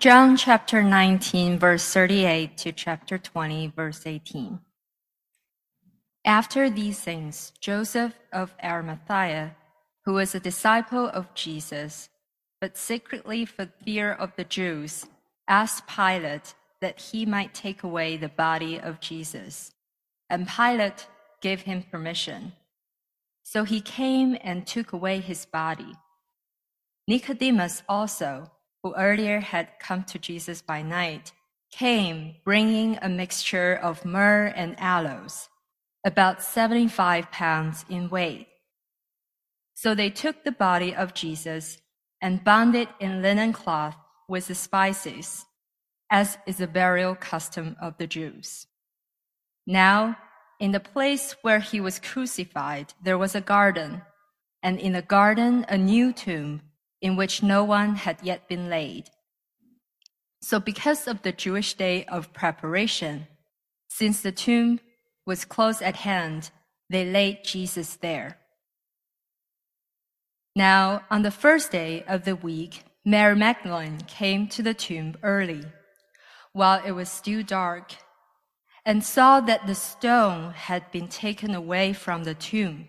John chapter 19, verse 38 to chapter 20, verse 18. After these things, Joseph of Arimathea, who was a disciple of Jesus, but secretly for fear of the Jews, asked Pilate that he might take away the body of Jesus. And Pilate gave him permission. So he came and took away his body. Nicodemus also, who earlier had come to Jesus by night, came bringing a mixture of myrrh and aloes, about 75 pounds in weight. So they took the body of Jesus and bound it in linen cloth with the spices, as is the burial custom of the Jews. Now, in the place where he was crucified, there was a garden, and in the garden a new tomb in which no one had yet been laid. So, because of the Jewish day of preparation, since the tomb was close at hand, they laid Jesus there. Now, on the first day of the week, Mary Magdalene came to the tomb early, while it was still dark, and saw that the stone had been taken away from the tomb.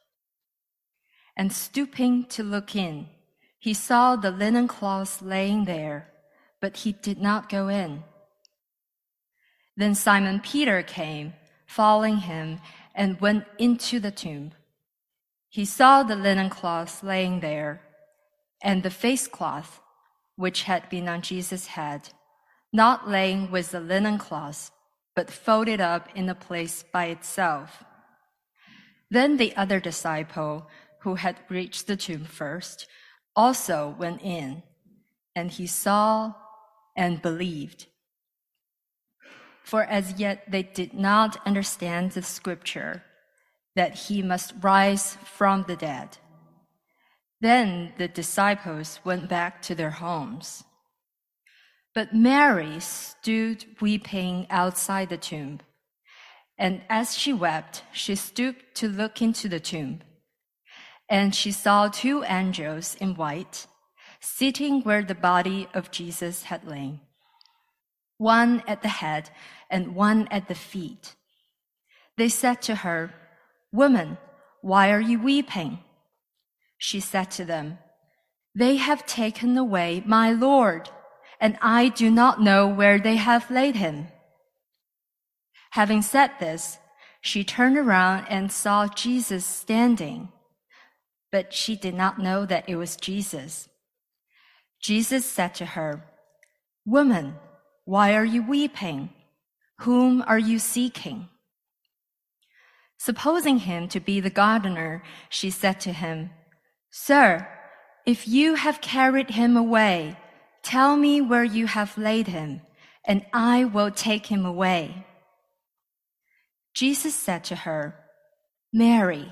and stooping to look in, he saw the linen cloths laying there, but he did not go in. Then Simon Peter came, following him, and went into the tomb. He saw the linen cloths laying there, and the face cloth, which had been on Jesus' head, not laying with the linen cloths, but folded up in a place by itself. Then the other disciple, who had reached the tomb first, also went in, and he saw and believed. For as yet they did not understand the scripture that he must rise from the dead. Then the disciples went back to their homes. But Mary stood weeping outside the tomb. And as she wept, she stooped to look into the tomb. And she saw two angels in white sitting where the body of Jesus had lain, one at the head and one at the feet. They said to her, Woman, why are you weeping? She said to them, They have taken away my Lord, and I do not know where they have laid him. Having said this, she turned around and saw Jesus standing but she did not know that it was Jesus. Jesus said to her, Woman, why are you weeping? Whom are you seeking? Supposing him to be the gardener, she said to him, Sir, if you have carried him away, tell me where you have laid him, and I will take him away. Jesus said to her, Mary.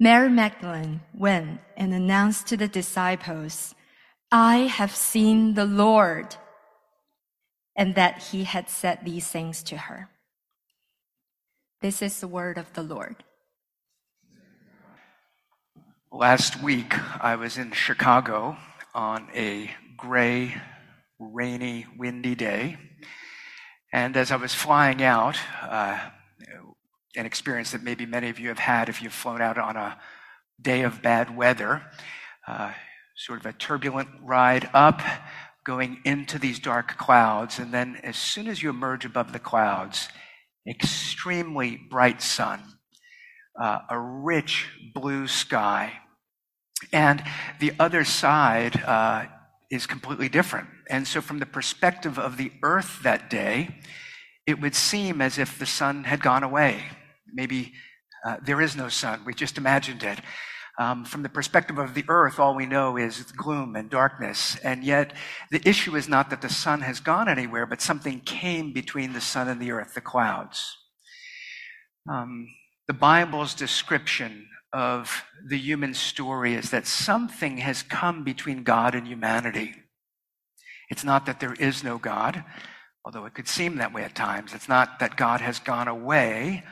Mary Magdalene went and announced to the disciples, I have seen the Lord, and that he had said these things to her. This is the word of the Lord. Last week, I was in Chicago on a gray, rainy, windy day. And as I was flying out, uh, an experience that maybe many of you have had if you've flown out on a day of bad weather. Uh, sort of a turbulent ride up, going into these dark clouds. And then as soon as you emerge above the clouds, extremely bright sun, uh, a rich blue sky. And the other side uh, is completely different. And so, from the perspective of the earth that day, it would seem as if the sun had gone away. Maybe uh, there is no sun. We just imagined it. Um, from the perspective of the earth, all we know is gloom and darkness. And yet, the issue is not that the sun has gone anywhere, but something came between the sun and the earth, the clouds. Um, the Bible's description of the human story is that something has come between God and humanity. It's not that there is no God, although it could seem that way at times. It's not that God has gone away,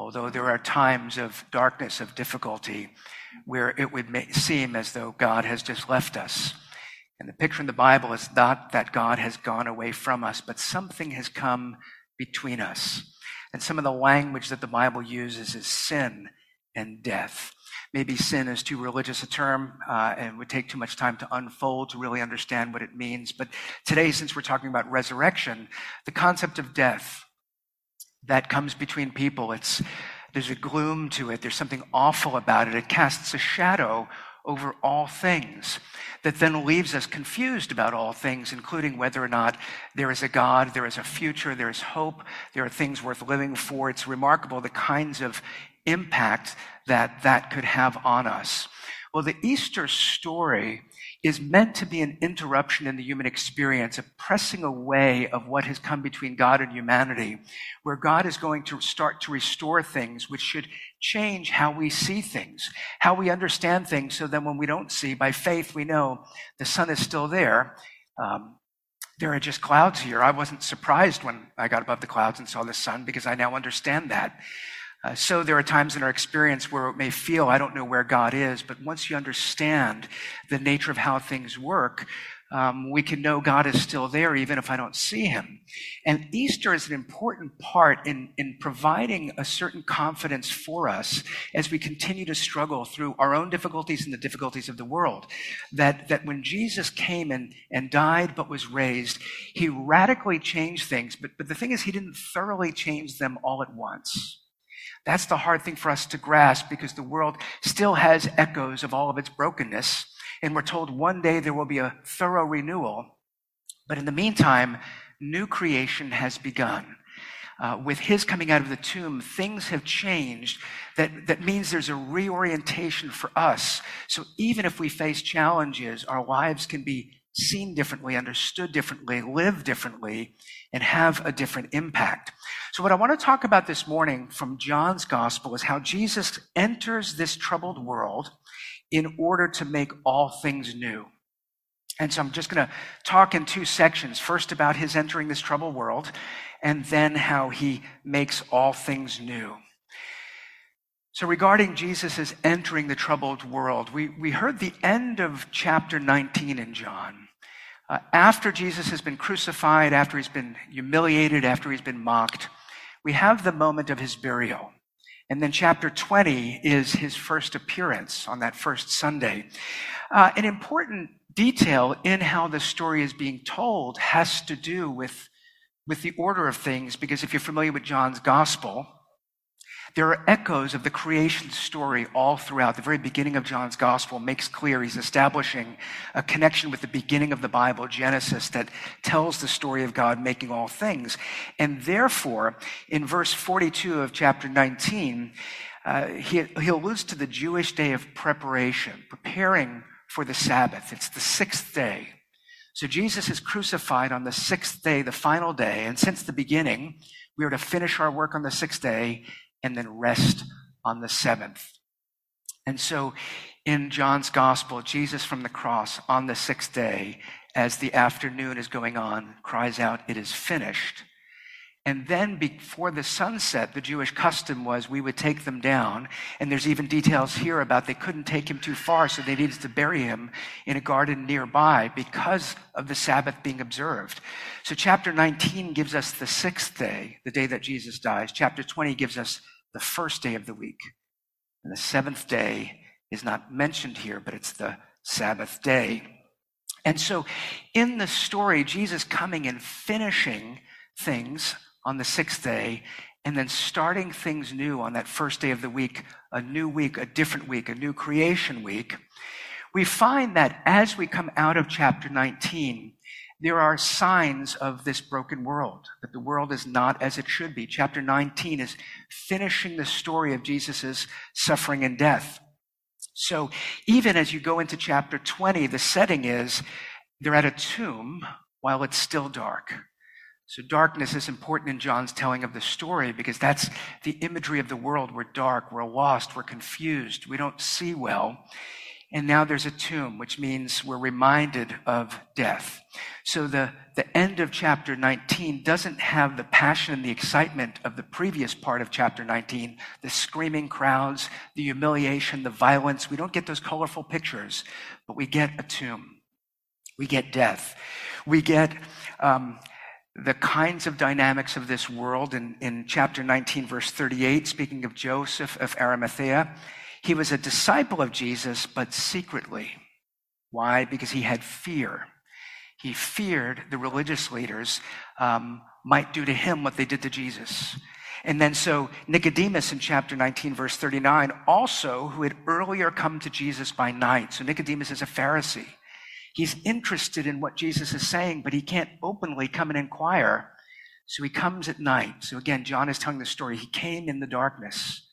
although there are times of darkness, of difficulty where it would seem as though God has just left us. And the picture in the Bible is not that God has gone away from us, but something has come between us. And some of the language that the Bible uses is sin and death. Maybe sin is too religious a term uh, and would take too much time to unfold to really understand what it means. But today, since we're talking about resurrection, the concept of death that comes between people, it's there's a gloom to it. There's something awful about it. It casts a shadow over all things that then leaves us confused about all things, including whether or not there is a God, there is a future, there is hope, there are things worth living for. It's remarkable the kinds of impact that that could have on us. Well, the Easter story is meant to be an interruption in the human experience, a pressing away of what has come between God and humanity, where God is going to start to restore things which should change how we see things, how we understand things, so then when we don't see, by faith, we know the sun is still there. Um, there are just clouds here. I wasn't surprised when I got above the clouds and saw the sun because I now understand that. Uh, so there are times in our experience where it may feel, I don't know where God is, but once you understand the nature of how things work, um, we can know God is still there even if I don't see him. And Easter is an important part in, in providing a certain confidence for us as we continue to struggle through our own difficulties and the difficulties of the world. That, that when Jesus came and, and died but was raised, he radically changed things. But, but the thing is, he didn't thoroughly change them all at once. That's the hard thing for us to grasp because the world still has echoes of all of its brokenness. And we're told one day there will be a thorough renewal. But in the meantime, new creation has begun. Uh, with his coming out of the tomb, things have changed. That, that means there's a reorientation for us. So even if we face challenges, our lives can be seen differently, understood differently, live differently, and have a different impact. So, what I want to talk about this morning from John's gospel is how Jesus enters this troubled world in order to make all things new. And so, I'm just going to talk in two sections first about his entering this troubled world, and then how he makes all things new. So, regarding Jesus' entering the troubled world, we, we heard the end of chapter 19 in John. Uh, after Jesus has been crucified, after he's been humiliated, after he's been mocked, we have the moment of his burial. And then chapter 20 is his first appearance on that first Sunday. Uh, an important detail in how the story is being told has to do with, with the order of things, because if you're familiar with John's gospel, there are echoes of the creation story all throughout. The very beginning of John's gospel makes clear he's establishing a connection with the beginning of the Bible, Genesis, that tells the story of God making all things. And therefore, in verse 42 of chapter 19, uh, he, he alludes to the Jewish day of preparation, preparing for the Sabbath. It's the sixth day. So Jesus is crucified on the sixth day, the final day. And since the beginning, we are to finish our work on the sixth day and then rest on the seventh. And so in John's gospel, Jesus from the cross on the sixth day, as the afternoon is going on, cries out, It is finished. And then before the sunset, the Jewish custom was we would take them down. And there's even details here about they couldn't take him too far, so they needed to bury him in a garden nearby because of the Sabbath being observed. So chapter 19 gives us the sixth day, the day that Jesus dies. Chapter 20 gives us the first day of the week. And the seventh day is not mentioned here, but it's the Sabbath day. And so in the story, Jesus coming and finishing things on the sixth day and then starting things new on that first day of the week, a new week, a different week, a new creation week, we find that as we come out of chapter 19, there are signs of this broken world, that the world is not as it should be. Chapter 19 is finishing the story of Jesus' suffering and death. So even as you go into chapter 20, the setting is they're at a tomb while it's still dark. So darkness is important in John's telling of the story because that's the imagery of the world. We're dark, we're lost, we're confused, we don't see well. And now there's a tomb, which means we're reminded of death. So the, the end of chapter 19 doesn't have the passion and the excitement of the previous part of chapter 19, the screaming crowds, the humiliation, the violence. We don't get those colorful pictures, but we get a tomb. We get death. We get um, the kinds of dynamics of this world in, in chapter 19, verse 38, speaking of Joseph of Arimathea. He was a disciple of Jesus, but secretly. Why? Because he had fear. He feared the religious leaders um, might do to him what they did to Jesus. And then so Nicodemus in chapter 19, verse 39, also who had earlier come to Jesus by night. So Nicodemus is a Pharisee. He's interested in what Jesus is saying, but he can't openly come and inquire. So he comes at night. So again, John is telling the story. He came in the darkness.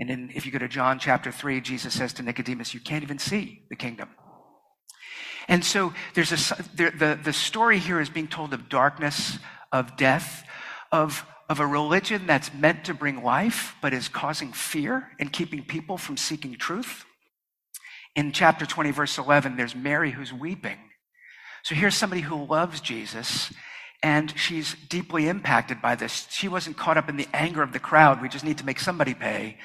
And then if you go to John chapter 3, Jesus says to Nicodemus, You can't even see the kingdom. And so there's a, the, the, the story here is being told of darkness, of death, of, of a religion that's meant to bring life, but is causing fear and keeping people from seeking truth. In chapter 20, verse 11, there's Mary who's weeping. So here's somebody who loves Jesus and she's deeply impacted by this. She wasn't caught up in the anger of the crowd. We just need to make somebody pay.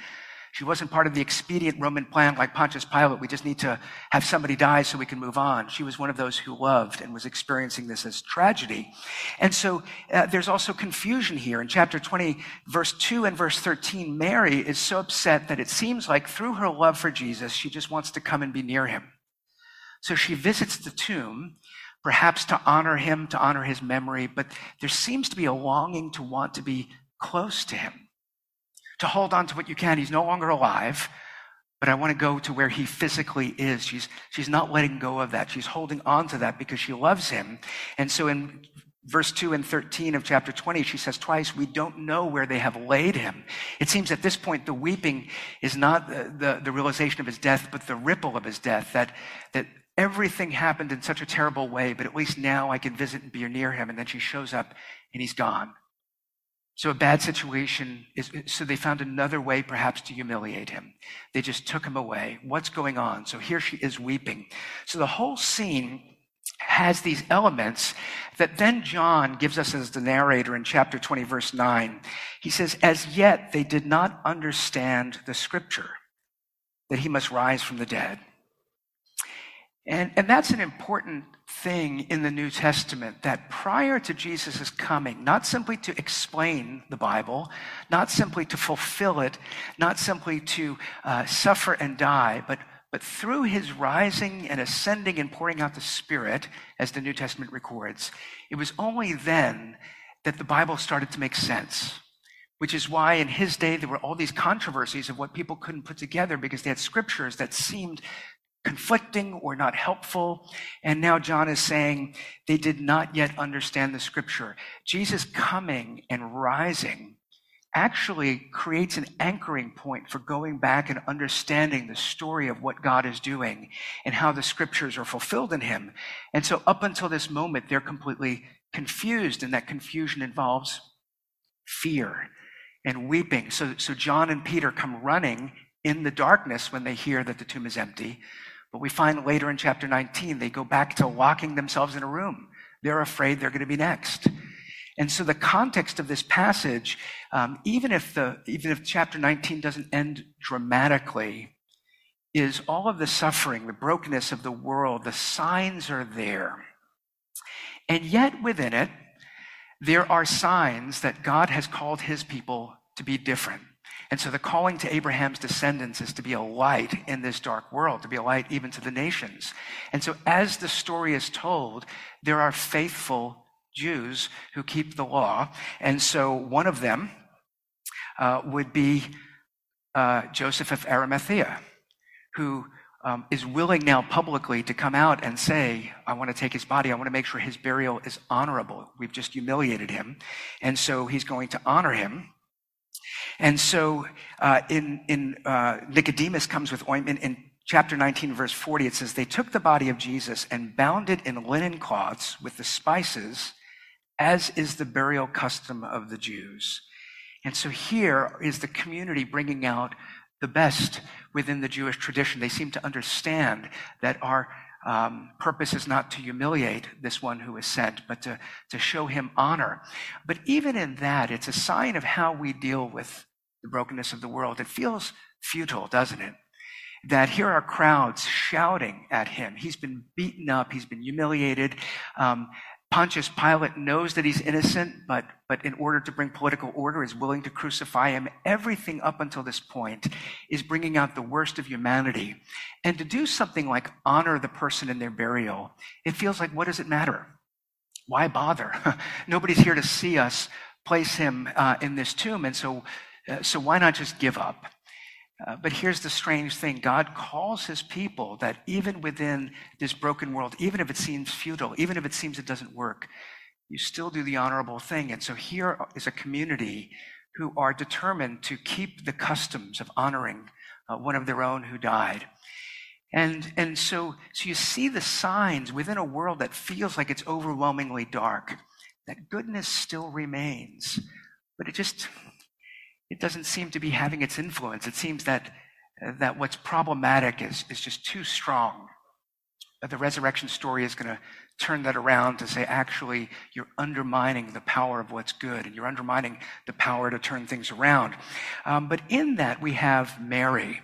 She wasn't part of the expedient Roman plan like Pontius Pilate. We just need to have somebody die so we can move on. She was one of those who loved and was experiencing this as tragedy. And so uh, there's also confusion here. In chapter 20, verse 2 and verse 13, Mary is so upset that it seems like through her love for Jesus, she just wants to come and be near him. So she visits the tomb, perhaps to honor him, to honor his memory, but there seems to be a longing to want to be close to him to hold on to what you can. He's no longer alive, but I want to go to where he physically is. She's, she's not letting go of that. She's holding on to that because she loves him. And so in verse 2 and 13 of chapter 20, she says twice, We don't know where they have laid him. It seems at this point the weeping is not the, the, the realization of his death, but the ripple of his death, that, that everything happened in such a terrible way, but at least now I can visit and be near him. And then she shows up and he's gone. So a bad situation is, so they found another way perhaps to humiliate him. They just took him away. What's going on? So here she is weeping. So the whole scene has these elements that then John gives us as the narrator in chapter 20, verse 9. He says, As yet they did not understand the scripture that he must rise from the dead. And, and that's an important thing in the New Testament that prior to Jesus' coming, not simply to explain the Bible, not simply to fulfill it, not simply to uh, suffer and die, but, but through his rising and ascending and pouring out the Spirit, as the New Testament records, it was only then that the Bible started to make sense. Which is why in his day there were all these controversies of what people couldn't put together because they had scriptures that seemed conflicting or not helpful. And now John is saying they did not yet understand the scripture. Jesus coming and rising actually creates an anchoring point for going back and understanding the story of what God is doing and how the scriptures are fulfilled in him. And so up until this moment, they're completely confused, and that confusion involves fear and weeping. So, so John and Peter come running in the darkness when they hear that the tomb is empty. But we find later in chapter 19, they go back to locking themselves in a room. They're afraid they're going to be next. And so the context of this passage, um, even if the even if chapter 19 doesn't end dramatically, is all of the suffering, the brokenness of the world. The signs are there, and yet within it, there are signs that God has called His people to be different. And so the calling to Abraham's descendants is to be a light in this dark world, to be a light even to the nations. And so as the story is told, there are faithful Jews who keep the law. And so one of them uh, would be uh, Joseph of Arimathea, who um, is willing now publicly to come out and say, I want to take his body. I want to make sure his burial is honorable. We've just humiliated him. And so he's going to honor him. And so uh, in, in uh, Nicodemus comes with ointment in chapter 19, verse 40. It says, They took the body of Jesus and bound it in linen cloths with the spices, as is the burial custom of the Jews. And so here is the community bringing out the best within the Jewish tradition. They seem to understand that our um, purpose is not to humiliate this one who is sent, but to, to show him honor. But even in that, it's a sign of how we deal with the brokenness of the world. It feels futile, doesn't it? That here are crowds shouting at him. He's been beaten up, he's been humiliated. Um, Pontius Pilate knows that he's innocent, but, but in order to bring political order is willing to crucify him. Everything up until this point is bringing out the worst of humanity. And to do something like honor the person in their burial, it feels like, what does it matter? Why bother? Nobody's here to see us place him uh, in this tomb. And so, uh, so why not just give up? Uh, but here's the strange thing God calls his people that even within this broken world, even if it seems futile, even if it seems it doesn't work, you still do the honorable thing. And so here is a community who are determined to keep the customs of honoring uh, one of their own who died. And, and so, so you see the signs within a world that feels like it's overwhelmingly dark, that goodness still remains. But it just, it doesn't seem to be having its influence. It seems that, that what's problematic is, is just too strong. The resurrection story is going to turn that around to say, actually, you're undermining the power of what's good, and you're undermining the power to turn things around. Um, but in that, we have Mary.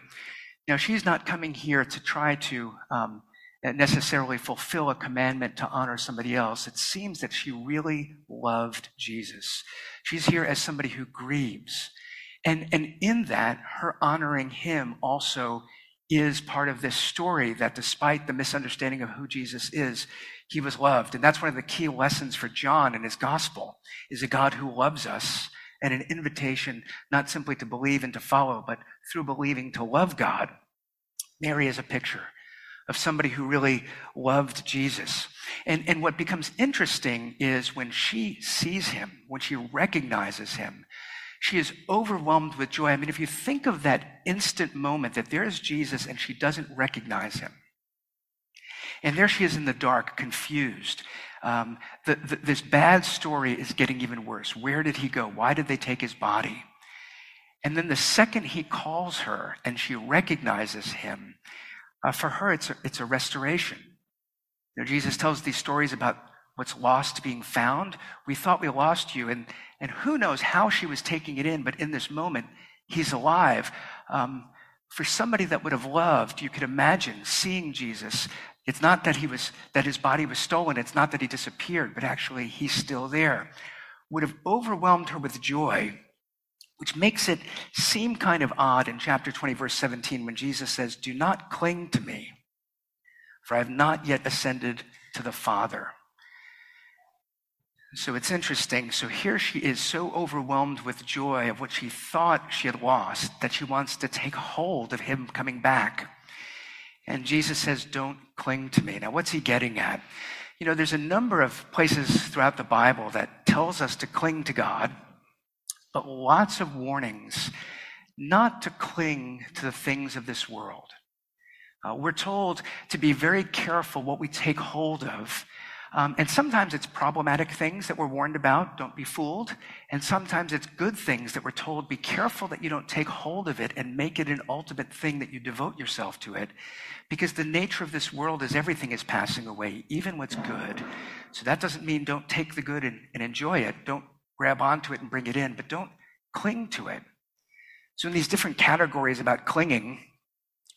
Now, she's not coming here to try to um, necessarily fulfill a commandment to honor somebody else. It seems that she really loved Jesus. She's here as somebody who grieves and, and in that, her honoring him also is part of this story that despite the misunderstanding of who Jesus is, he was loved. And that's one of the key lessons for John in his gospel is a God who loves us and an invitation not simply to believe and to follow, but through believing to love God. Mary is a picture of somebody who really loved Jesus. And, and what becomes interesting is when she sees him, when she recognizes him, she is overwhelmed with joy. I mean, if you think of that instant moment that there is Jesus and she doesn't recognize him, and there she is in the dark, confused. Um, the, the, this bad story is getting even worse. Where did he go? Why did they take his body? And then the second he calls her and she recognizes him, uh, for her, it's a, it's a restoration. You know, Jesus tells these stories about what's lost being found. We thought we lost you, and, and who knows how she was taking it in, but in this moment, he's alive. Um, for somebody that would have loved, you could imagine seeing Jesus. It's not that he was that his body was stolen. It's not that he disappeared, but actually he's still there. Would have overwhelmed her with joy, which makes it seem kind of odd in chapter 20, verse 17, when Jesus says, Do not cling to me, for I have not yet ascended to the Father. So it's interesting. So here she is so overwhelmed with joy of what she thought she had lost that she wants to take hold of him coming back. And Jesus says, Don't cling to me. Now, what's he getting at? You know, there's a number of places throughout the Bible that tells us to cling to God, but lots of warnings not to cling to the things of this world. Uh, we're told to be very careful what we take hold of um, and sometimes it's problematic things that we're warned about, don't be fooled. And sometimes it's good things that we're told, be careful that you don't take hold of it and make it an ultimate thing that you devote yourself to it. Because the nature of this world is everything is passing away, even what's good. So that doesn't mean don't take the good and, and enjoy it. Don't grab onto it and bring it in, but don't cling to it. So in these different categories about clinging,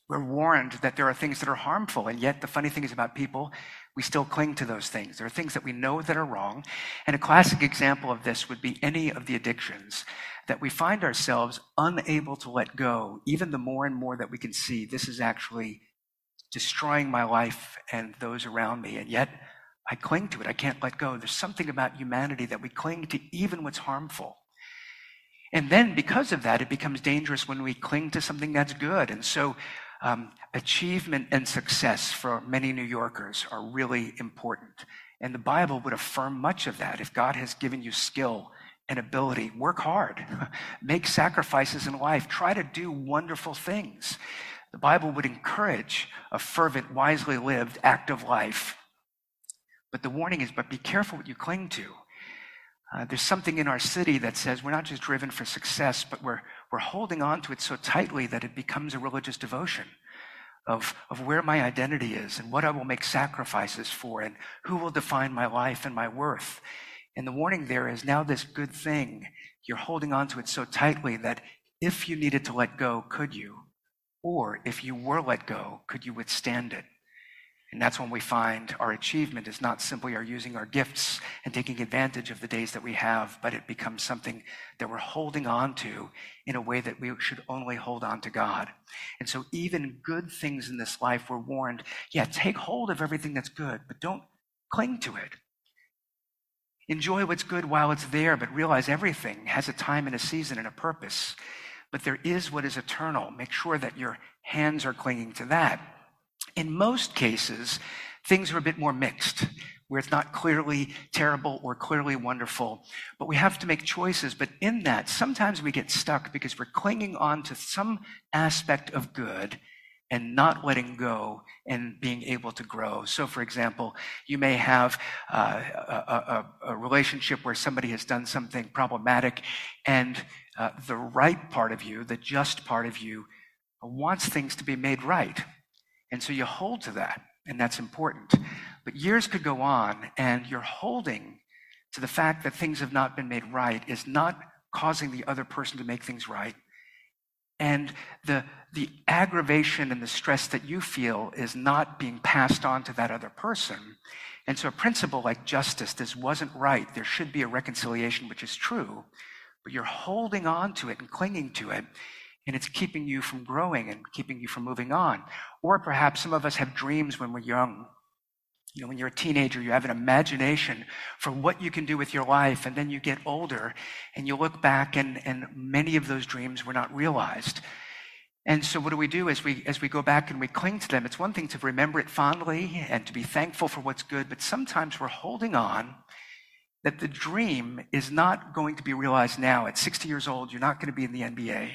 We're warned that there are things that are harmful, and yet the funny thing is about people, we still cling to those things. There are things that we know that are wrong. And a classic example of this would be any of the addictions that we find ourselves unable to let go, even the more and more that we can see this is actually destroying my life and those around me. And yet I cling to it. I can't let go. There's something about humanity that we cling to even what's harmful. And then because of that, it becomes dangerous when we cling to something that's good. And so um, achievement and success for many New Yorkers are really important. And the Bible would affirm much of that. If God has given you skill and ability, work hard, make sacrifices in life, try to do wonderful things. The Bible would encourage a fervent, wisely lived, active life. But the warning is, but be careful what you cling to. Uh, there's something in our city that says we're not just driven for success, but we're, we're holding on to it so tightly that it becomes a religious devotion of, of where my identity is and what I will make sacrifices for and who will define my life and my worth. And the warning there is now this good thing, you're holding on to it so tightly that if you needed to let go, could you? Or if you were let go, could you withstand it? And that's when we find our achievement is not simply our using our gifts and taking advantage of the days that we have, but it becomes something that we're holding on to in a way that we should only hold on to God. And so even good things in this life, we're warned, yeah, take hold of everything that's good, but don't cling to it. Enjoy what's good while it's there, but realize everything has a time and a season and a purpose. But there is what is eternal. Make sure that your hands are clinging to that. In most cases, things are a bit more mixed, where it's not clearly terrible or clearly wonderful, but we have to make choices. But in that, sometimes we get stuck because we're clinging on to some aspect of good and not letting go and being able to grow. So, for example, you may have uh, a, a, a, relationship where somebody has done something problematic, and uh, the right part of you, the just part of you, wants things to be made right. And so you hold to that, and that's important. But years could go on, and you're holding to the fact that things have not been made right is not causing the other person to make things right. And the, the aggravation and the stress that you feel is not being passed on to that other person. And so a principle like justice, this wasn't right. There should be a reconciliation, which is true, but you're holding on to it and clinging to it and it's keeping you from growing and keeping you from moving on. Or perhaps some of us have dreams when we're young. You know, when you're a teenager, you have an imagination for what you can do with your life, and then you get older and you look back and, and many of those dreams were not realized. And so what do we do as we as we go back and we cling to them? It's one thing to remember it fondly and to be thankful for what's good, but sometimes we're holding on that the dream is not going to be realized now. At 60 years old, you're not going to be in the NBA.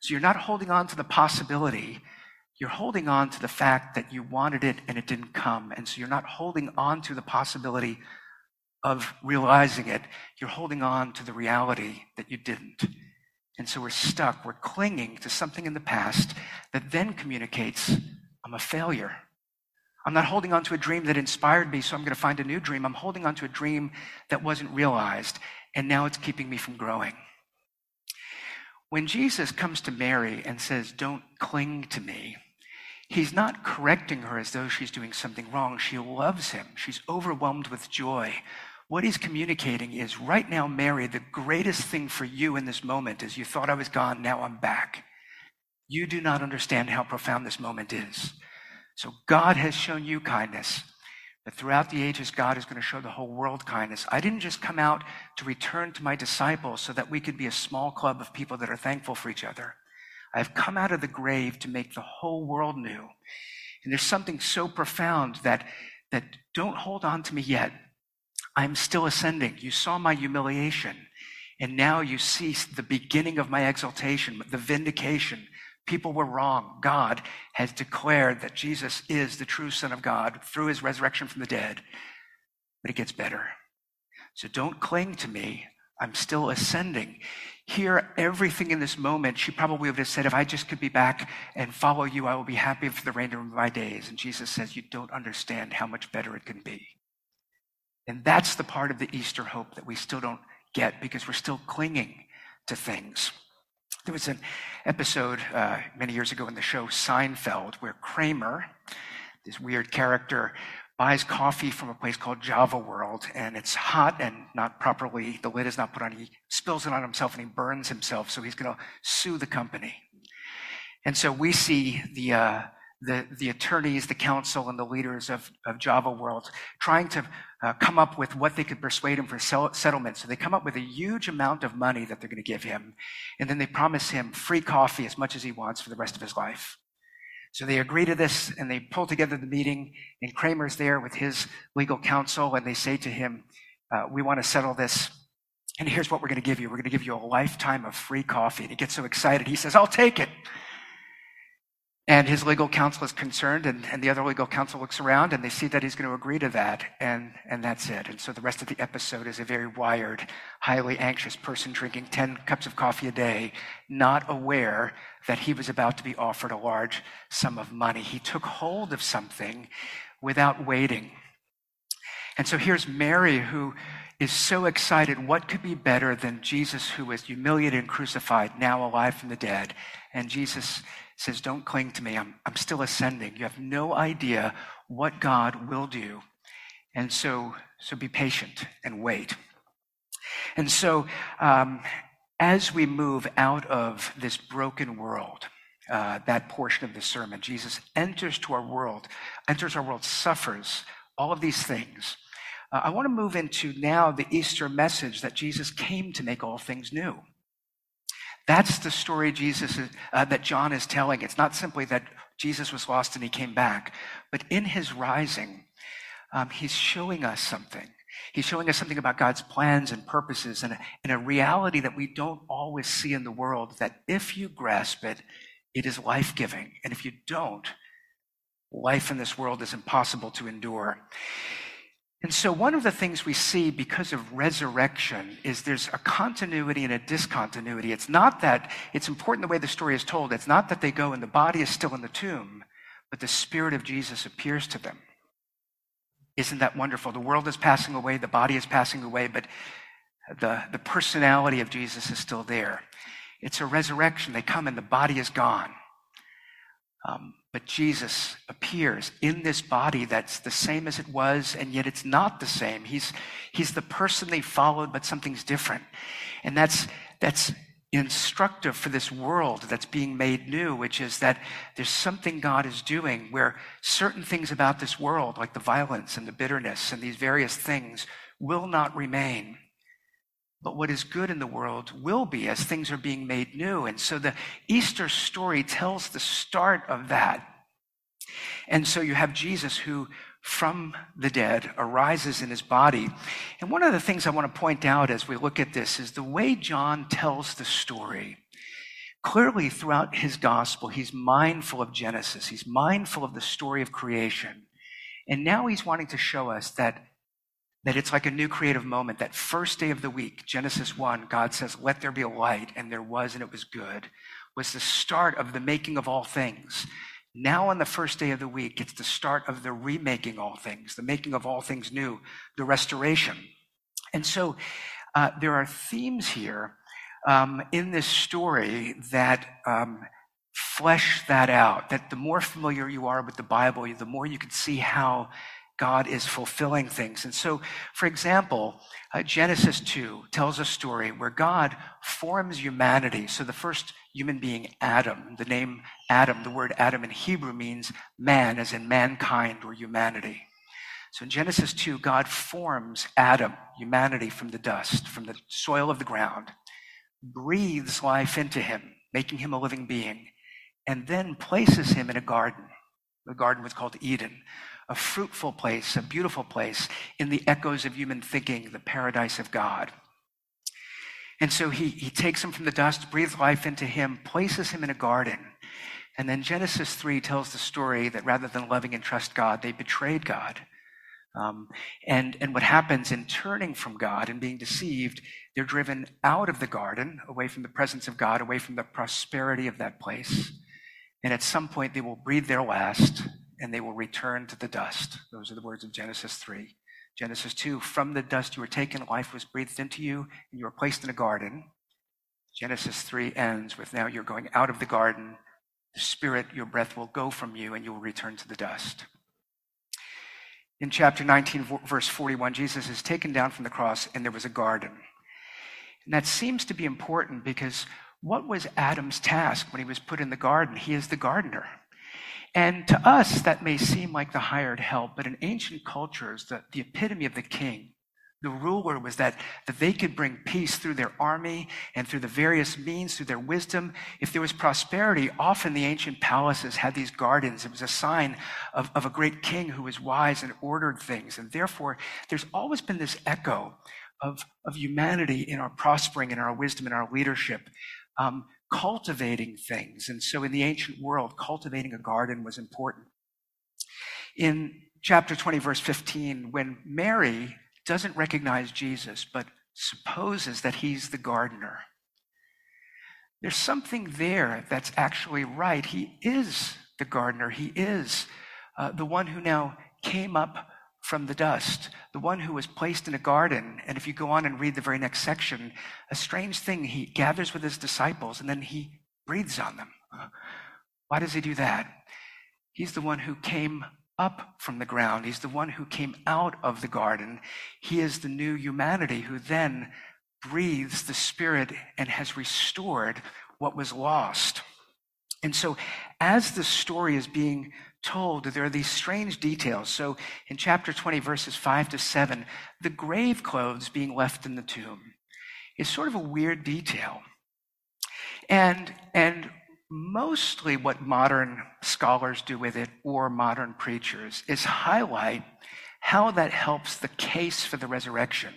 So you're not holding on to the possibility. You're holding on to the fact that you wanted it and it didn't come. And so you're not holding on to the possibility of realizing it. You're holding on to the reality that you didn't. And so we're stuck. We're clinging to something in the past that then communicates, I'm a failure. I'm not holding on to a dream that inspired me, so I'm going to find a new dream. I'm holding on to a dream that wasn't realized, and now it's keeping me from growing. When Jesus comes to Mary and says, Don't cling to me, he's not correcting her as though she's doing something wrong. She loves him, she's overwhelmed with joy. What he's communicating is right now, Mary, the greatest thing for you in this moment is you thought I was gone, now I'm back. You do not understand how profound this moment is. So God has shown you kindness that throughout the ages, God is going to show the whole world kindness. I didn't just come out to return to my disciples so that we could be a small club of people that are thankful for each other. I've come out of the grave to make the whole world new. And there's something so profound that, that don't hold on to me yet. I'm still ascending. You saw my humiliation. And now you see the beginning of my exaltation, the vindication, People were wrong. God has declared that Jesus is the true Son of God through his resurrection from the dead. But it gets better. So don't cling to me. I'm still ascending. Hear everything in this moment. She probably would have said, If I just could be back and follow you, I will be happy for the remainder of my days. And Jesus says, You don't understand how much better it can be. And that's the part of the Easter hope that we still don't get because we're still clinging to things. There was an episode uh, many years ago in the show Seinfeld where Kramer, this weird character, buys coffee from a place called Java World, and it's hot and not properly, the lid is not put on. He spills it on himself and he burns himself, so he's going to sue the company. And so we see the, uh, the, the attorneys, the counsel, and the leaders of, of Java World trying to uh, come up with what they could persuade him for sell- settlement. So they come up with a huge amount of money that they're going to give him. And then they promise him free coffee as much as he wants for the rest of his life. So they agree to this and they pull together the meeting. And Kramer's there with his legal counsel. And they say to him, uh, We want to settle this. And here's what we're going to give you. We're going to give you a lifetime of free coffee. And he gets so excited. He says, I'll take it. And his legal counsel is concerned, and, and, the other legal counsel looks around and they see that he's going to agree to that, and, and that's it. And so the rest of the episode is a very wired, highly anxious person drinking 10 cups of coffee a day, not aware that he was about to be offered a large sum of money. He took hold of something without waiting. And so here's Mary, who is so excited. What could be better than Jesus, who was humiliated and crucified, now alive from the dead? And Jesus says, Don't cling to me. I'm, I'm still ascending. You have no idea what God will do. And so, so be patient and wait. And so, um, as we move out of this broken world, uh, that portion of the sermon, Jesus enters to our world, enters our world, suffers all of these things. Uh, I want to move into now the Easter message that Jesus came to make all things new. That's the story Jesus is, uh, that John is telling. It's not simply that Jesus was lost and he came back, but in his rising, um, he's showing us something. He's showing us something about God's plans and purposes and and a reality that we don't always see in the world that if you grasp it, it is life giving. And if you don't, life in this world is impossible to endure. And so, one of the things we see because of resurrection is there's a continuity and a discontinuity. It's not that, it's important the way the story is told. It's not that they go and the body is still in the tomb, but the Spirit of Jesus appears to them. Isn't that wonderful? The world is passing away, the body is passing away, but the, the personality of Jesus is still there. It's a resurrection. They come and the body is gone. Um, but Jesus appears in this body that's the same as it was, and yet it's not the same. He's, he's the person they followed, but something's different. And that's, that's instructive for this world that's being made new, which is that there's something God is doing where certain things about this world, like the violence and the bitterness and these various things, will not remain. But what is good in the world will be as things are being made new. And so the Easter story tells the start of that. And so you have Jesus who, from the dead, arises in his body. And one of the things I want to point out as we look at this is the way John tells the story. Clearly, throughout his gospel, he's mindful of Genesis, he's mindful of the story of creation. And now he's wanting to show us that that it's like a new creative moment. That first day of the week, Genesis 1, God says, Let there be a light, and there was, and it was good, was the start of the making of all things. Now, on the first day of the week, it's the start of the remaking all things, the making of all things new, the restoration. And so uh, there are themes here um, in this story that um, flesh that out. That the more familiar you are with the Bible, the more you can see how God is fulfilling things. And so, for example, uh, Genesis 2 tells a story where God forms humanity. So, the first human being, Adam, the name Adam, the word Adam in Hebrew means man, as in mankind or humanity. So, in Genesis 2, God forms Adam, humanity, from the dust, from the soil of the ground, breathes life into him, making him a living being, and then places him in a garden. The garden was called Eden a fruitful place, a beautiful place in the echoes of human thinking, the paradise of God. And so he, he takes him from the dust, breathes life into him, places him in a garden. And then Genesis 3 tells the story that rather than loving and trust God, they betrayed God. Um, and, and what happens in turning from God and being deceived, they're driven out of the garden, away from the presence of God, away from the prosperity of that place. And at some point, they will breathe their last and they will return to the dust. Those are the words of Genesis 3. Genesis 2 From the dust you were taken, life was breathed into you, and you were placed in a garden. Genesis 3 ends with now you're going out of the garden, the spirit, your breath will go from you, and you will return to the dust. In chapter 19, verse 41, Jesus is taken down from the cross, and there was a garden. And that seems to be important because what was Adam's task when he was put in the garden? He is the gardener. And to us, that may seem like the hired help, but in ancient cultures, the, the epitome of the king, the ruler was that, that they could bring peace through their army and through the various means, through their wisdom. If there was prosperity, often the ancient palaces had these gardens. It was a sign of, of a great king who was wise and ordered things. And therefore, there's always been this echo of, of humanity in our prospering, in our wisdom, in our leadership. Um, cultivating things. And so in the ancient world, cultivating a garden was important. In chapter 20, verse 15, when Mary doesn't recognize Jesus, but supposes that he's the gardener, there's something there that's actually right. He is the gardener, he is uh, the one who now came up from the dust, the one who was placed in a garden. And if you go on and read the very next section, a strange thing, he gathers with his disciples and then he breathes on them. Why does he do that? He's the one who came up from the ground. He's the one who came out of the garden. He is the new humanity who then breathes the Spirit and has restored what was lost. And so, as the story is being told that there are these strange details. So in chapter 20, verses 5 to 7, the grave clothes being left in the tomb is sort of a weird detail. And, and mostly what modern scholars do with it or modern preachers is highlight how that helps the case for the resurrection.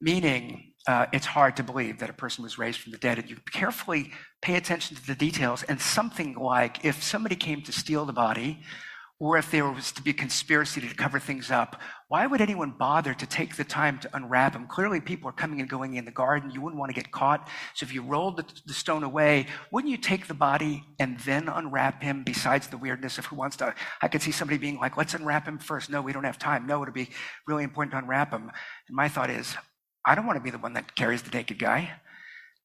Meaning, Uh, it's hard to believe that a person was raised from the dead. And you carefully pay attention to the details. And something like if somebody came to steal the body, or if there was to be a conspiracy to cover things up, why would anyone bother to take the time to unwrap him? Clearly, people are coming and going in the garden. You wouldn't want to get caught. So, if you rolled the, the, stone away, wouldn't you take the body and then unwrap him? Besides the weirdness of who wants to, I could see somebody being like, let's unwrap him first. No, we don't have time. No, it'd be really important to unwrap him. And my thought is, I don't want to be the one that carries the naked guy.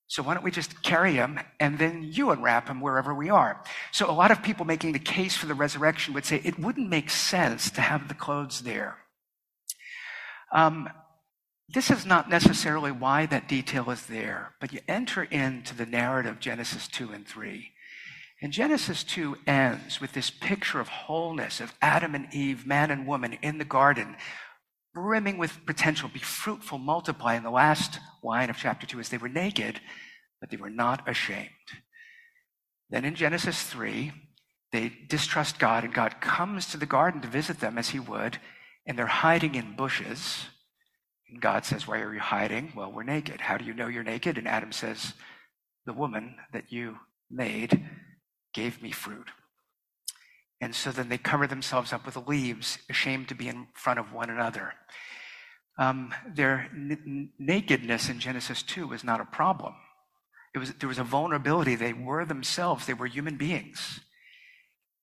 So why don't we just carry him and then you unwrap him wherever we are? So a lot of people making the case for the resurrection would say it wouldn't make sense to have the clothes there. Um, this is not necessarily why that detail is there, but you enter into the narrative Genesis 2 and 3. And Genesis 2 ends with this picture of wholeness of Adam and Eve, man and woman in the garden, brimming with potential, be fruitful, multiply. In the last line of chapter 2 is they were naked, but they were not ashamed. Then in Genesis 3, they distrust God, and God comes to the garden to visit them as he would, and they're hiding in bushes. And God says, Why are you hiding? Well, we're naked. How do you know you're naked? And Adam says, The woman that you made gave me fruit. And so then they cover themselves up with leaves, ashamed to be in front of one another. Um, their n- nakedness in Genesis 2 was not a problem. It was, there was a vulnerability. They were themselves, they were human beings.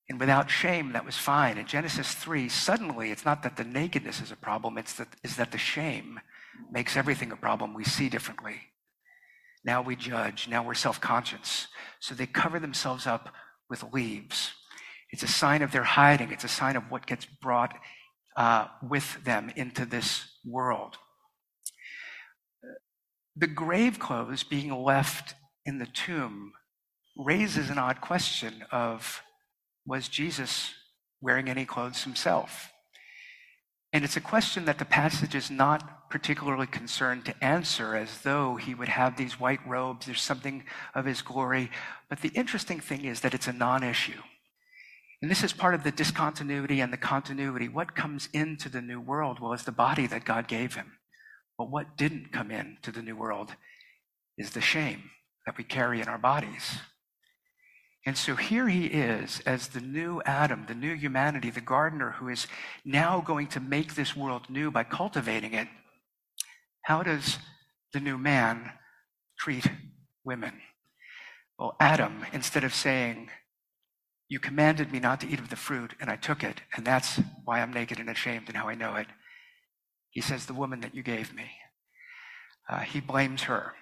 And without shame, that was fine. In Genesis 3, suddenly it's not that the nakedness is a problem, it's that, is that the shame makes everything a problem. We see differently. Now we judge. Now we're self conscious. So they cover themselves up with leaves. It's a sign of their hiding. It's a sign of what gets brought uh, with them into this world. The grave clothes being left in the tomb raises an odd question of was Jesus wearing any clothes himself? And it's a question that the passage is not particularly concerned to answer, as though he would have these white robes, there's something of his glory. But the interesting thing is that it's a non issue. And this is part of the discontinuity and the continuity. What comes into the new world? Well, it's the body that God gave him. But what didn't come into the new world is the shame that we carry in our bodies. And so here he is as the new Adam, the new humanity, the gardener who is now going to make this world new by cultivating it. How does the new man treat women? Well, Adam, instead of saying, you commanded me not to eat of the fruit, and I took it, and that's why I'm naked and ashamed and how I know it. He says, The woman that you gave me. Uh, he blames her.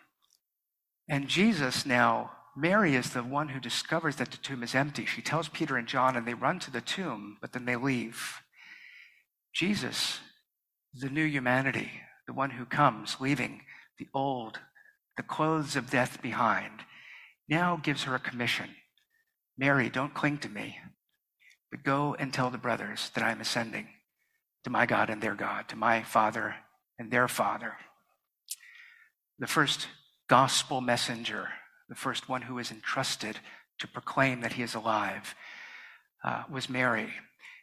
And Jesus now, Mary is the one who discovers that the tomb is empty. She tells Peter and John, and they run to the tomb, but then they leave. Jesus, the new humanity, the one who comes, leaving the old, the clothes of death behind, now gives her a commission Mary, don't cling to me, but go and tell the brothers that I am ascending to my God and their God, to my Father and their Father. The first gospel messenger, the first one who is entrusted to proclaim that he is alive, uh, was Mary.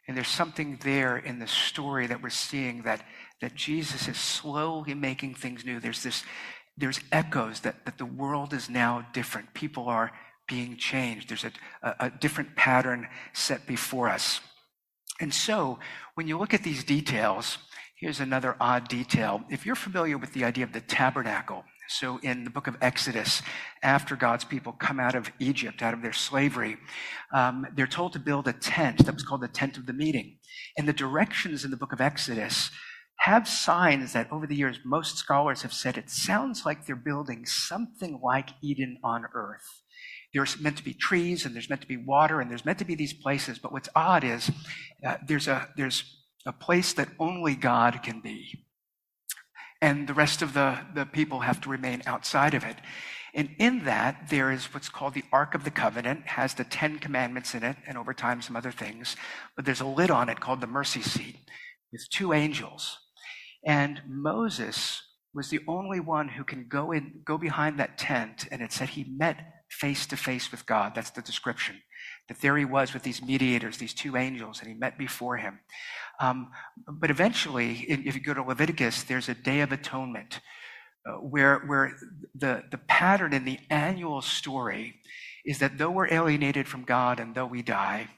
And there's something there in the story that we're seeing that, that Jesus is slowly making things new. There's this, there's echoes that, that the world is now different. People are being changed. There's a, a, a different pattern set before us. And so, when you look at these details, here's another odd detail. If you're familiar with the idea of the tabernacle, so in the book of Exodus, after God's people come out of Egypt, out of their slavery, um, they're told to build a tent that was called the tent of the meeting. And the directions in the book of Exodus have signs that over the years, most scholars have said it sounds like they're building something like Eden on earth. There's meant to be trees and there's meant to be water and there's meant to be these places. But what's odd is uh, there's, a, there's a place that only God can be. And the rest of the, the people have to remain outside of it. And in that, there is what's called the Ark of the Covenant, has the Ten Commandments in it, and over time some other things. But there's a lid on it called the mercy seat with two angels. And Moses was the only one who can go in, go behind that tent, and it said he met face to face with God. That's the description. That there he was with these mediators, these two angels, and he met before him. Um, but eventually, if you go to Leviticus, there's a Day of Atonement uh, where, where the, the pattern in the annual story is that though we're alienated from God and though we die,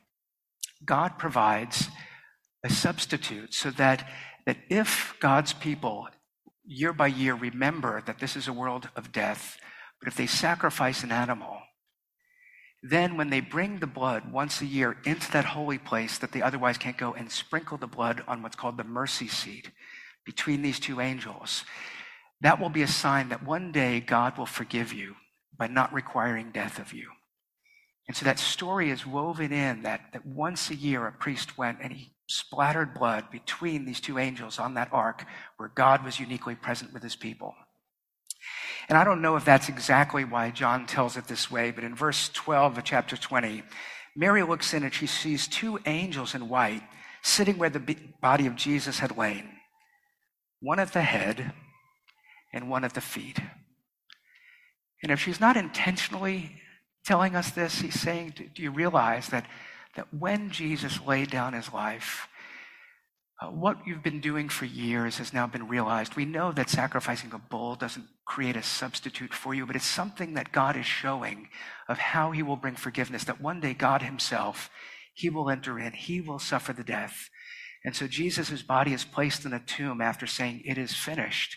God provides a substitute so that, that if God's people year by year remember that this is a world of death, but if they sacrifice an animal, then when they bring the blood once a year into that holy place that they otherwise can't go and sprinkle the blood on what's called the mercy seat between these two angels, that will be a sign that one day God will forgive you by not requiring death of you. And so that story is woven in that, that once a year a priest went and he splattered blood between these two angels on that ark where God was uniquely present with his people. And I don't know if that's exactly why John tells it this way, but in verse 12 of chapter 20, Mary looks in and she sees two angels in white sitting where the body of Jesus had lain, one at the head and one at the feet. And if she's not intentionally telling us this, he's saying, Do you realize that, that when Jesus laid down his life, Uh, what you've been doing for years has now been realized. We know that sacrificing a bull doesn't create a substitute for you, but it's something that God is showing of how he will bring forgiveness, that one day God himself, he will enter in, he will suffer the death. And so Jesus' body is placed in a tomb after saying, It is finished.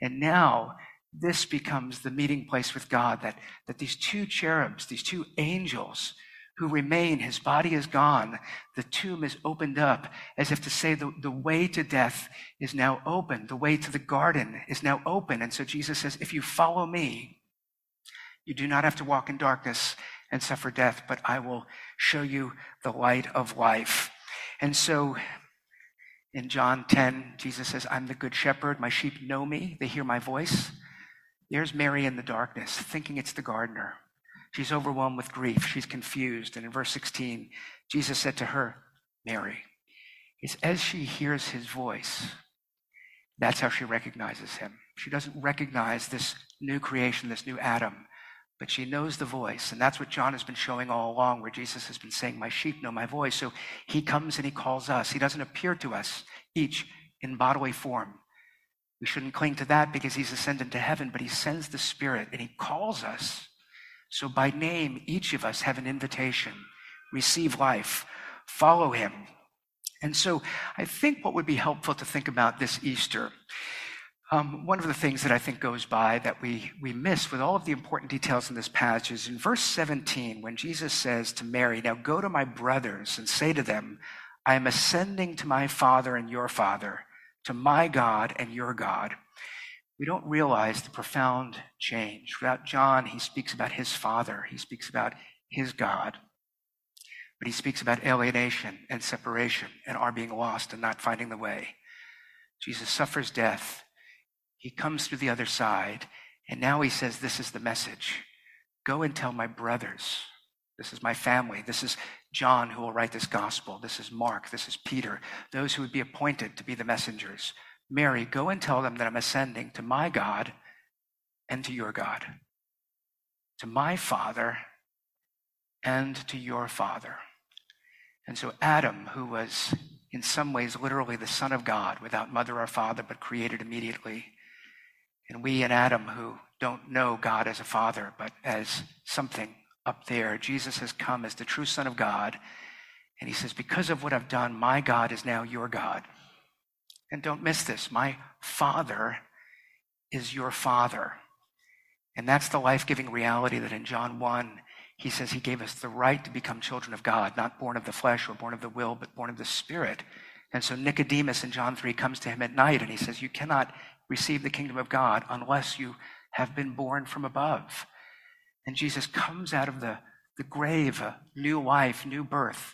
And now this becomes the meeting place with God, that, that these two cherubs, these two angels, who remain. His body is gone. The tomb is opened up as if to say the, the way to death is now open. The way to the garden is now open. And so Jesus says, if you follow me, you do not have to walk in darkness and suffer death, but I will show you the light of life. And so in John 10, Jesus says, I'm the good shepherd. My sheep know me. They hear my voice. There's Mary in the darkness, thinking it's the gardener. She's overwhelmed with grief. She's confused. And in verse 16, Jesus said to her, Mary. It's as she hears his voice, that's how she recognizes him. She doesn't recognize this new creation, this new Adam, but she knows the voice. And that's what John has been showing all along, where Jesus has been saying, My sheep know my voice. So he comes and he calls us. He doesn't appear to us each in bodily form. We shouldn't cling to that because he's ascended to heaven, but he sends the Spirit and he calls us so, by name, each of us have an invitation receive life, follow him. And so, I think what would be helpful to think about this Easter. Um, one of the things that I think goes by that we, we miss with all of the important details in this passage is in verse 17, when Jesus says to Mary, Now go to my brothers and say to them, I am ascending to my Father and your Father, to my God and your God. We don't realize the profound change. Without John, he speaks about his Father, he speaks about his God, but he speaks about alienation and separation and our being lost and not finding the way. Jesus suffers death. He comes through the other side, and now he says, This is the message. Go and tell my brothers. This is my family. This is John who will write this gospel. This is Mark. This is Peter. Those who would be appointed to be the messengers. Mary, go and tell them that I'm ascending to my God and to your God, to my Father and to your Father. And so Adam, who was in some ways literally the Son of God without mother or father, but created immediately, and we and Adam, who don't know God as a father, but as something up there, Jesus has come as the true Son of God. And he says, Because of what I've done, my God is now your God. And don't miss this my Father is your Father. And that's the life giving reality that in John 1, he says he gave us the right to become children of God, not born of the flesh or born of the will, but born of the Spirit. And so Nicodemus in John 3 comes to him at night and he says, You cannot receive the kingdom of God unless you have been born from above. And Jesus comes out of the, the grave, a new life, new birth.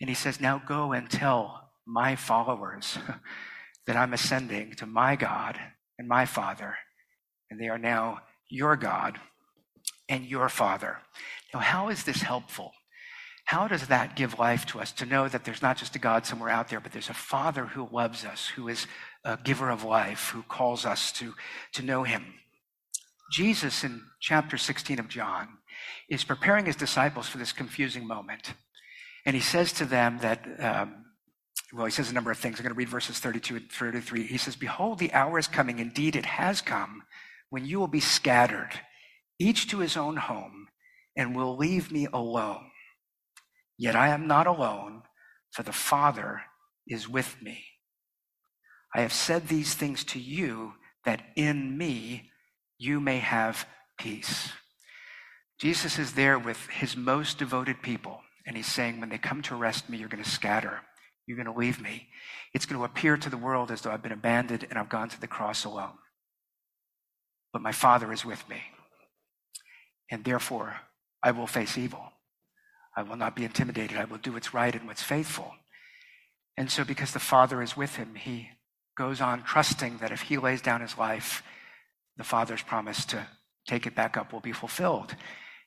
And he says, Now go and tell my followers that I'm ascending to my God and my Father, and they are now your God and your Father. Now, how is this helpful? How does that give life to us to know that there's not just a God somewhere out there, but there's a Father who loves us, who is a giver of life, who calls us to, to know Him? Jesus, in chapter 16 of John, is preparing his disciples for this confusing moment. And he says to them that um, well, he says a number of things. I'm going to read verses 32 and 33. He says, Behold, the hour is coming. Indeed, it has come when you will be scattered, each to his own home, and will leave me alone. Yet I am not alone, for the Father is with me. I have said these things to you that in me you may have peace. Jesus is there with his most devoted people, and he's saying, When they come to arrest me, you're going to scatter. You're going to leave me. It's going to appear to the world as though I've been abandoned and I've gone to the cross alone. But my Father is with me. And therefore, I will face evil. I will not be intimidated. I will do what's right and what's faithful. And so, because the Father is with him, he goes on trusting that if he lays down his life, the Father's promise to take it back up will be fulfilled.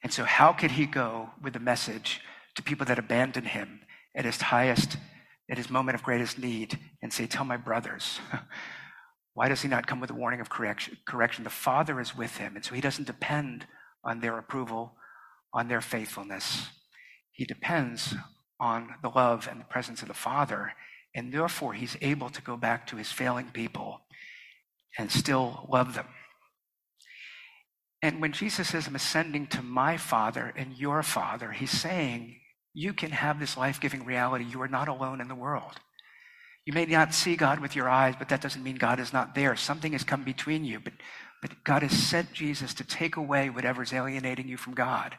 And so, how could he go with a message to people that abandon him at his highest at his moment of greatest need and say, Tell my brothers. Why does he not come with a warning of correction? correction? The Father is with him, and so he doesn't depend on their approval, on their faithfulness. He depends on the love and the presence of the Father, and therefore he's able to go back to his failing people and still love them. And when Jesus says, I'm ascending to my Father and your Father, he's saying, you can have this life giving reality. You are not alone in the world. You may not see God with your eyes, but that doesn't mean God is not there. Something has come between you, but, but God has sent Jesus to take away whatever is alienating you from God.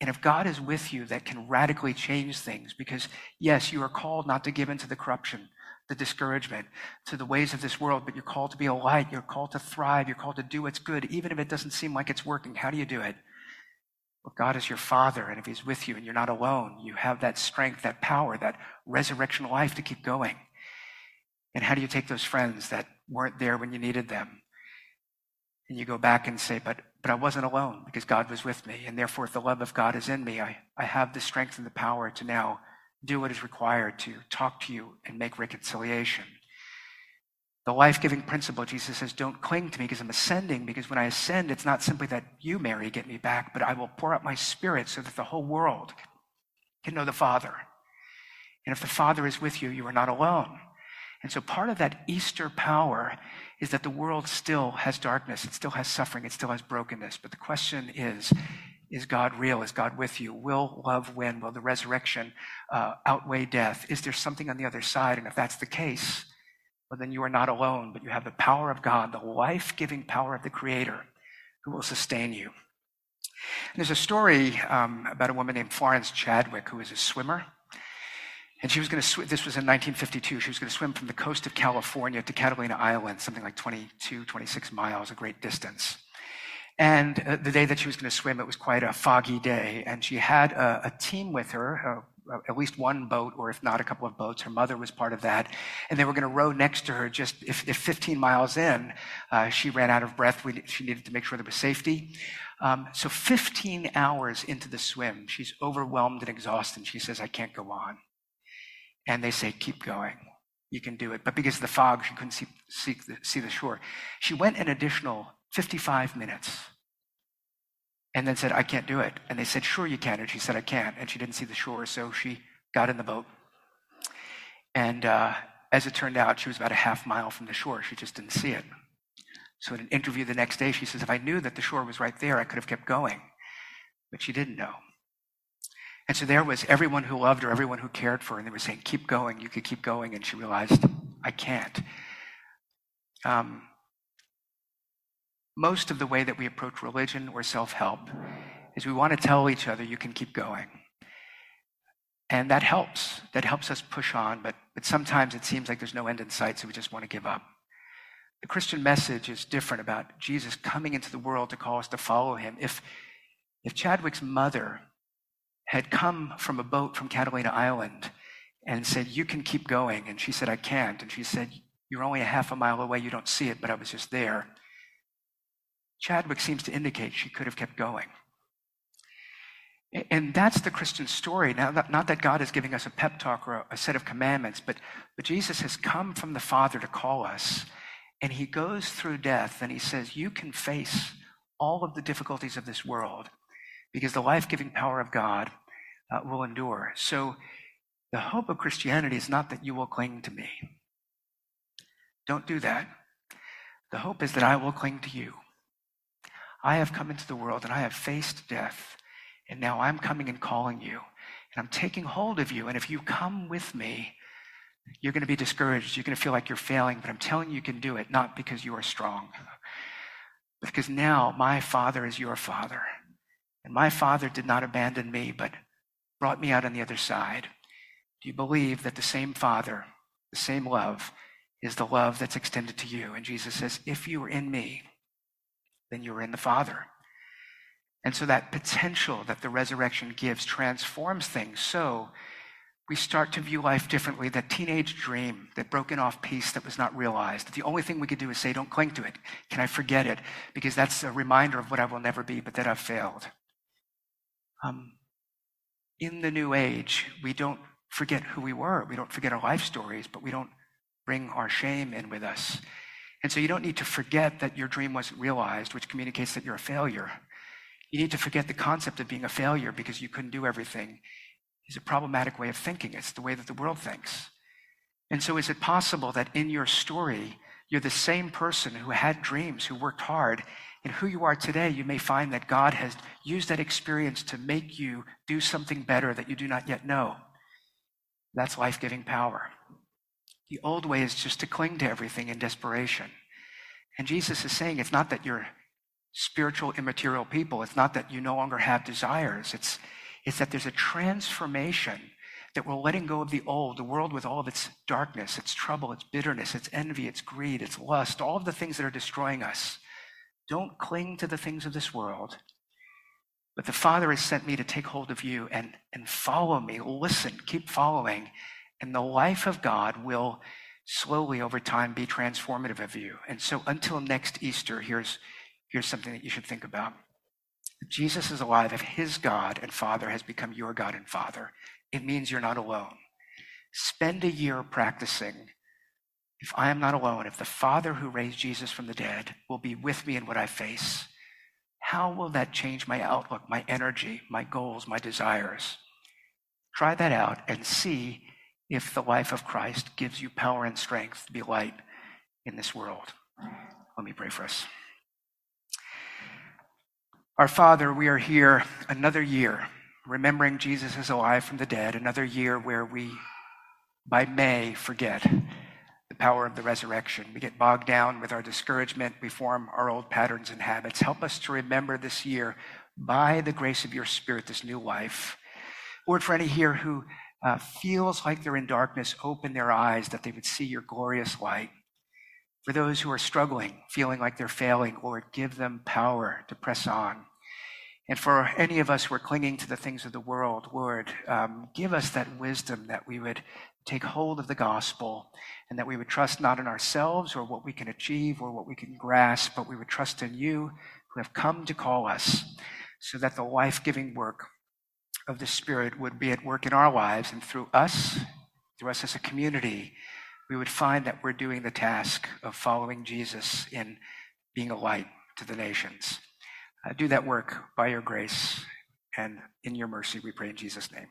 And if God is with you, that can radically change things because, yes, you are called not to give into the corruption, the discouragement, to the ways of this world, but you're called to be a light. You're called to thrive. You're called to do what's good, even if it doesn't seem like it's working. How do you do it? Well, God is your Father, and if He's with you and you're not alone, you have that strength, that power, that resurrection life to keep going. And how do you take those friends that weren't there when you needed them? And you go back and say, but, but I wasn't alone because God was with me. And therefore, if the love of God is in me, I, I have the strength and the power to now do what is required to talk to you and make reconciliation. The life giving principle, Jesus says, don't cling to me because I'm ascending, because when I ascend, it's not simply that you, Mary, get me back, but I will pour out my spirit so that the whole world can know the Father. And if the Father is with you, you are not alone. And so part of that Easter power is that the world still has darkness, it still has suffering, it still has brokenness. But the question is, is God real? Is God with you? Will love win? Will the resurrection uh, outweigh death? Is there something on the other side? And if that's the case, well, then you are not alone, but you have the power of God, the life giving power of the Creator who will sustain you. And there's a story um, about a woman named Florence Chadwick who is a swimmer. And she was going to swim, this was in 1952, she was going to swim from the coast of California to Catalina Island, something like 22, 26 miles, a great distance. And uh, the day that she was going to swim, it was quite a foggy day. And she had a, a team with her, at least one boat, or if not a couple of boats. Her mother was part of that. And they were going to row next to her just if, if 15 miles in, uh, she ran out of breath. We, she needed to make sure there was safety. Um, so 15 hours into the swim, she's overwhelmed and exhausted. She says, I can't go on. And they say, keep going. You can do it. But because of the fog, she couldn't see, see, the, see the shore. She went an additional 55 minutes and then said, I can't do it. And they said, Sure, you can. And she said, I can't. And she didn't see the shore, so she got in the boat. And uh, as it turned out, she was about a half mile from the shore. She just didn't see it. So, in an interview the next day, she says, If I knew that the shore was right there, I could have kept going. But she didn't know. And so there was everyone who loved her, everyone who cared for her, and they were saying, Keep going, you could keep going. And she realized, I can't. Um, most of the way that we approach religion or self help is we want to tell each other, you can keep going. And that helps. That helps us push on, but, but sometimes it seems like there's no end in sight, so we just want to give up. The Christian message is different about Jesus coming into the world to call us to follow him. If, if Chadwick's mother had come from a boat from Catalina Island and said, You can keep going, and she said, I can't, and she said, You're only a half a mile away, you don't see it, but I was just there Chadwick seems to indicate she could have kept going. And that's the Christian story. Now, not that God is giving us a pep talk or a set of commandments, but, but Jesus has come from the Father to call us. And he goes through death and he says, You can face all of the difficulties of this world because the life giving power of God uh, will endure. So the hope of Christianity is not that you will cling to me. Don't do that. The hope is that I will cling to you. I have come into the world and I have faced death. And now I'm coming and calling you. And I'm taking hold of you. And if you come with me, you're going to be discouraged. You're going to feel like you're failing. But I'm telling you, you can do it, not because you are strong. Because now my Father is your Father. And my Father did not abandon me, but brought me out on the other side. Do you believe that the same Father, the same love, is the love that's extended to you? And Jesus says, If you are in me, then you're in the Father. And so that potential that the resurrection gives transforms things. So we start to view life differently. That teenage dream, that broken off piece that was not realized. The only thing we could do is say, don't cling to it. Can I forget it? Because that's a reminder of what I will never be, but that I've failed. Um, in the new age, we don't forget who we were. We don't forget our life stories, but we don't bring our shame in with us. And so you don't need to forget that your dream wasn't realized, which communicates that you're a failure. You need to forget the concept of being a failure because you couldn't do everything. Is a problematic way of thinking. It's the way that the world thinks. And so is it possible that in your story, you're the same person who had dreams, who worked hard, and who you are today, you may find that God has used that experience to make you do something better that you do not yet know. That's life giving power. The old way is just to cling to everything in desperation. And Jesus is saying it's not that you're spiritual, immaterial people. It's not that you no longer have desires. It's, it's that there's a transformation that we're letting go of the old, the world with all of its darkness, its trouble, its bitterness, its envy, its greed, its lust, all of the things that are destroying us. Don't cling to the things of this world. But the Father has sent me to take hold of you and, and follow me. Listen, keep following, and the life of God will slowly over time be transformative of you. And so until next Easter, here's, here's something that you should think about. Jesus is alive. If his God and Father has become your God and Father, it means you're not alone. Spend a year practicing. If I am not alone, if the Father who raised Jesus from the dead will be with me in what I face, how will that change my outlook, my energy, my goals, my desires? Try that out and see if the life of Christ gives you power and strength to be light in this world. Let me pray for us. Our Father, we are here another year, remembering Jesus is alive from the dead, another year where we, by May, forget the power of the resurrection. We get bogged down with our discouragement, we form our old patterns and habits. Help us to remember this year, by the grace of your Spirit, this new life. Lord, for any here who uh, feels like they're in darkness, open their eyes that they would see your glorious light. For those who are struggling, feeling like they're failing, Lord, give them power to press on. And for any of us who are clinging to the things of the world, Lord, um, give us that wisdom that we would take hold of the gospel and that we would trust not in ourselves or what we can achieve or what we can grasp, but we would trust in you who have come to call us so that the life giving work of the Spirit would be at work in our lives and through us, through us as a community, we would find that we're doing the task of following Jesus in being a light to the nations. Uh, do that work by your grace and in your mercy, we pray in Jesus' name.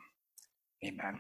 Amen.